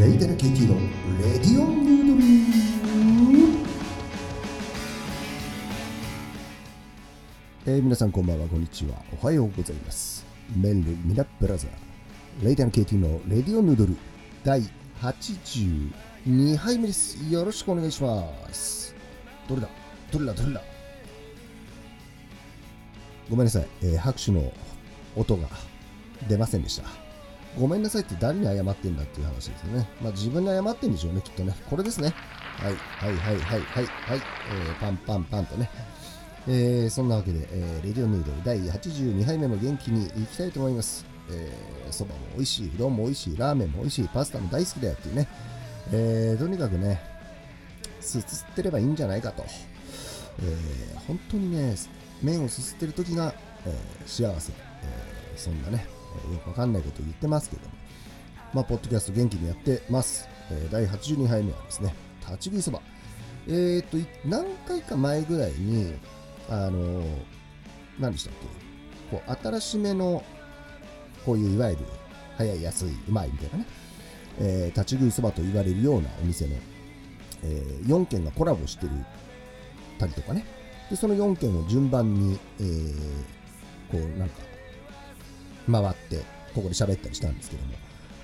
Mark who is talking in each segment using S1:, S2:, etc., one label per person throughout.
S1: レイデル KT のレディオンヌードル。えー、皆さんこんばんはこんにちは。おはようございます。メンルミナブラザー。レイデル KT のレディオンヌードル第82杯目です。よろしくお願いします。どれだ？どれだ？どれだ？ごめんなさい、えー、拍手の音が出ませんでした。ごめんなさいって誰に謝ってんだっていう話ですよね。まあ自分に謝ってんでしょうね、きっとね。これですね。はい、はい、はい、はい、はい、はい、えー、パンパンパンとね。えー、そんなわけで、えー、レディオヌードル第82杯目も元気にいきたいと思います。えー、そばも美味しい、うどんも美味しい、ラーメンも美味しい、パスタも大好きだよっていうね。えー、とにかくね、すすってればいいんじゃないかと。えー、本当にね、麺をすすってる時が、えー、幸せ、えー、そんなね、よくわかんないことを言ってますけども、まあ、ポッドキャスト元気にやってます。え第82杯目はですね、立ち食いそば。えー、っと、何回か前ぐらいに、あの、何でしたっけ、こう、新しめの、こういういわゆる、早い、安い、うまいみたいなね、えー、立ち食いそばと言われるようなお店の、えー、4軒がコラボしてるたりとかね、でその4軒を順番に、えー、こう、なんか、回ってここで喋ったりしたんですけども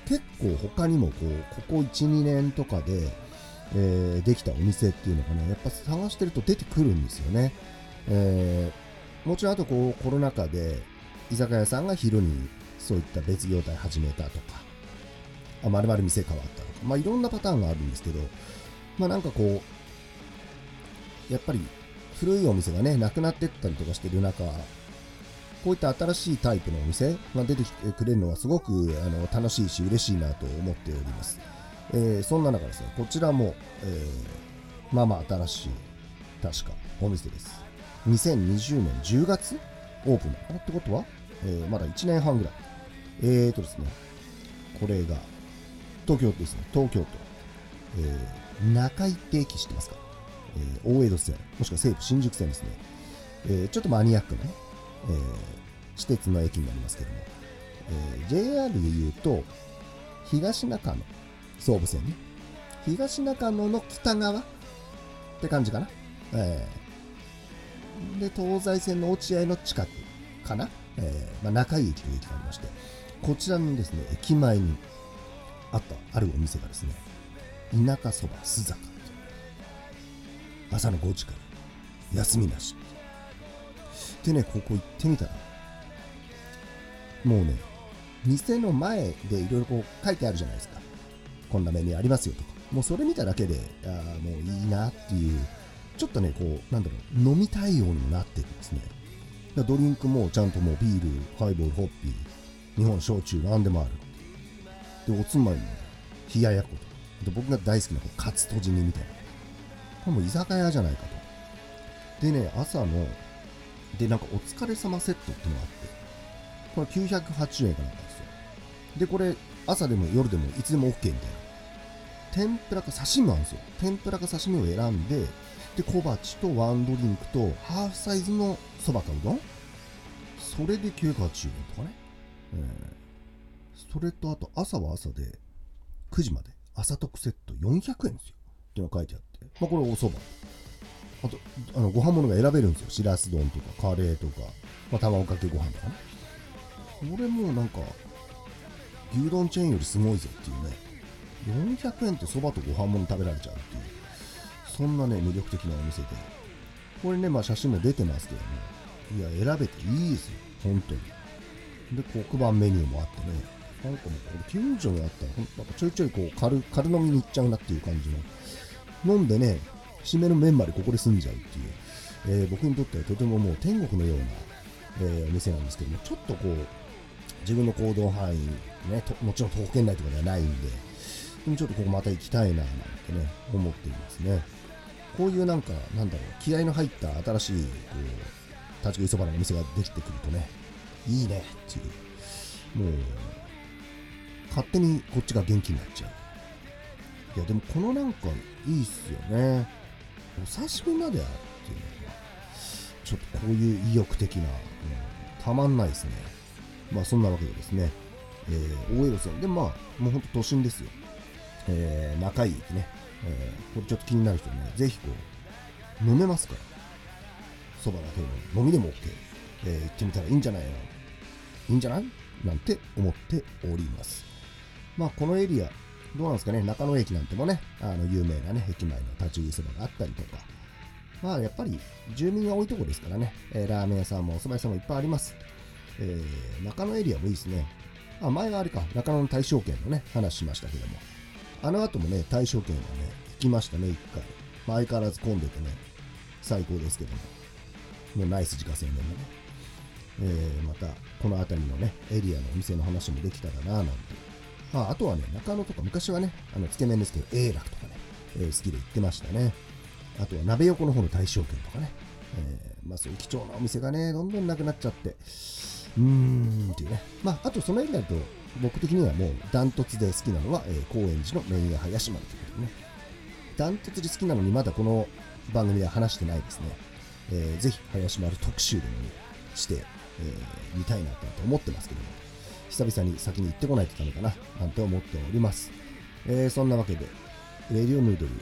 S1: 結構他にもこうここ12年とかで、えー、できたお店っていうのがねやっぱ探してると出てくるんですよね、えー、もちろんあとこうコロナ禍で居酒屋さんが昼にそういった別業態始めたとかあまるまる店変わったとかまあいろんなパターンがあるんですけどまあなんかこうやっぱり古いお店がねなくなってったりとかしてる中こういった新しいタイプのお店が出てきてくれるのはすごくあの楽しいし嬉しいなと思っております。えー、そんな中ですね、こちらも、えー、まあまあ新しい、確か、お店です。2020年10月オープンなのかな？ってことは、えー、まだ1年半ぐらい。えーとですね、これが、東京都ですね、東京都、えー、中井って駅知ってますか、えー、大江戸線、もしくは西武新宿線ですね。えー、ちょっとマニアックなね、えー、私鉄の駅になりますけども、えー、JR で言うと、東中野、総武線ね。東中野の北側って感じかな。えー、で、東西線の落合の近くかな。えー、まあ、中井駅という駅がありまして、こちらのですね、駅前にあった、あるお店がですね、田舎そば須坂朝の5時から休みなしでね、ここ行ってみたら、もうね、店の前でいろいろこう書いてあるじゃないですか。こんなメニューありますよとか。もうそれ見ただけで、あもういいなっていう、ちょっとね、こう、なんだろう、飲みたいようにもなってるんですね。だドリンクもちゃんともうビール、ハイボール、ホッピー、日本焼酎、なんでもある。で、おつまみも、冷ややっこと。で、僕が大好きなこうカツとじ煮みたいな。これも居酒屋じゃないかと。でね、朝ので、なんかお疲れ様セットっていうのがあって、これ980円かなんかですよ。で、これ、朝でも夜でもいつでも OK みたいな。天ぷらか刺身もあるんですよ。天ぷらか刺身を選んで、で、小鉢とワンドリンクとハーフサイズのそばかうどんそれで980円とかね。えー、それとあと朝は朝で9時まで朝特セット400円ですよ。っていうのが書いてあって。まあこれお蕎麦。あと、あの、ご飯物が選べるんですよ。しらす丼とか、カレーとか、まあ、卵かけご飯とかね。これもなんか、牛丼チェーンよりすごいぞっていうね。400円ってそばとご飯物食べられちゃうっていう、そんなね、魅力的なお店で。これね、まあ写真も出てますけどね。いや、選べていいですよ。本当に。で、黒板メニューもあってね。なんかもう、これ近所にあったら、なんかちょいちょいこう軽、軽飲みに行っちゃうなっていう感じの。飲んでね、締めの麺までここで済んじゃうっていう、えー、僕にとってはとてももう天国のような、え、お店なんですけども、ちょっとこう、自分の行動範囲、ね、もちろん徒歩圏内とかではないんで、でもちょっとここまた行きたいななんてね、思っていますね。こういうなんか、なんだろう、気合の入った新しい、こう、立ち食いそばのお店ができてくるとね、いいねっていう、もう、勝手にこっちが元気になっちゃう。いや、でもこのなんかいいっすよね。お刺身まであるっていうのは、ちょっとこういう意欲的な、うん、たまんないですね。まあそんなわけでですね、えー、大江戸線。で、まあ、もうほんと都心ですよ。えー、中井駅ね、えー、これちょっと気になる人ね、ぜひこう、飲めますから、そばだけでも飲みでも OK、えー、行ってみたらいいんじゃないの？いいんじゃない？なんて思っております。まあ、このエリア、どうなんですかね、中野駅なんてもね、あの有名なね、駅前の立ち食いそばがあったりとか、まあ、やっぱり住民が多いとこですからね、えー、ラーメン屋さんもお蕎麦屋さんもいっぱいあります。えー、中野エリアもいいですね。あ、前はあれか、中野の大正圏のね、話しましたけども、あの後もね、大正圏はね、行きましたね、一回。まあ、相変わらず混んでてね、最高ですけども、もうナイス自家製麺のね、えー、また、この辺りのね、エリアのお店の話もできたらな、なんて。まあ、あとはね、中野とか昔はね、あの、つけ麺ですけど、永楽とかね、えー、好きで行ってましたね。あとは鍋横の方の大正圏とかね、えー、まあそういう貴重なお店がね、どんどんなくなっちゃって、うーんっていうね。まあ、あとそのエリアだと、僕的にはもうダントツで好きなのは、えー、高円寺の麺屋林丸ということでね。ダントツで好きなのにまだこの番組は話してないですね。えー、ぜひ林丸特集でも、ね、して、えー、見たいなと思ってますけども、久々に先に行ってこないとダメかな、なんて思っております。えー、そんなわけで、レディオヌードル、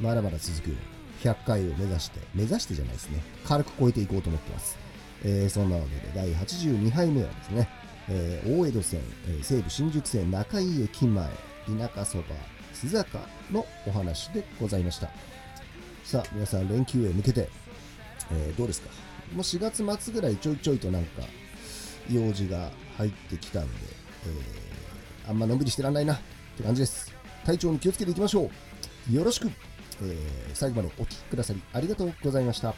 S1: まだまだ続く100回を目指して、目指してじゃないですね、軽く超えていこうと思ってます。えー、そんなわけで、第82杯目はですね、えー、大江戸線、えー、西武新宿線中井駅前、田舎そば、須坂のお話でございました。さあ、皆さん連休へ向けて、えー、どうですか？もう4月末ぐらいちょいちょいとなんか、用事が入ってきたんで、えー、あんまのんびりしてらんないなって感じです。体調に気をつけていきましょう。よろしく、えー、最後までお聴きくださりありがとうございました。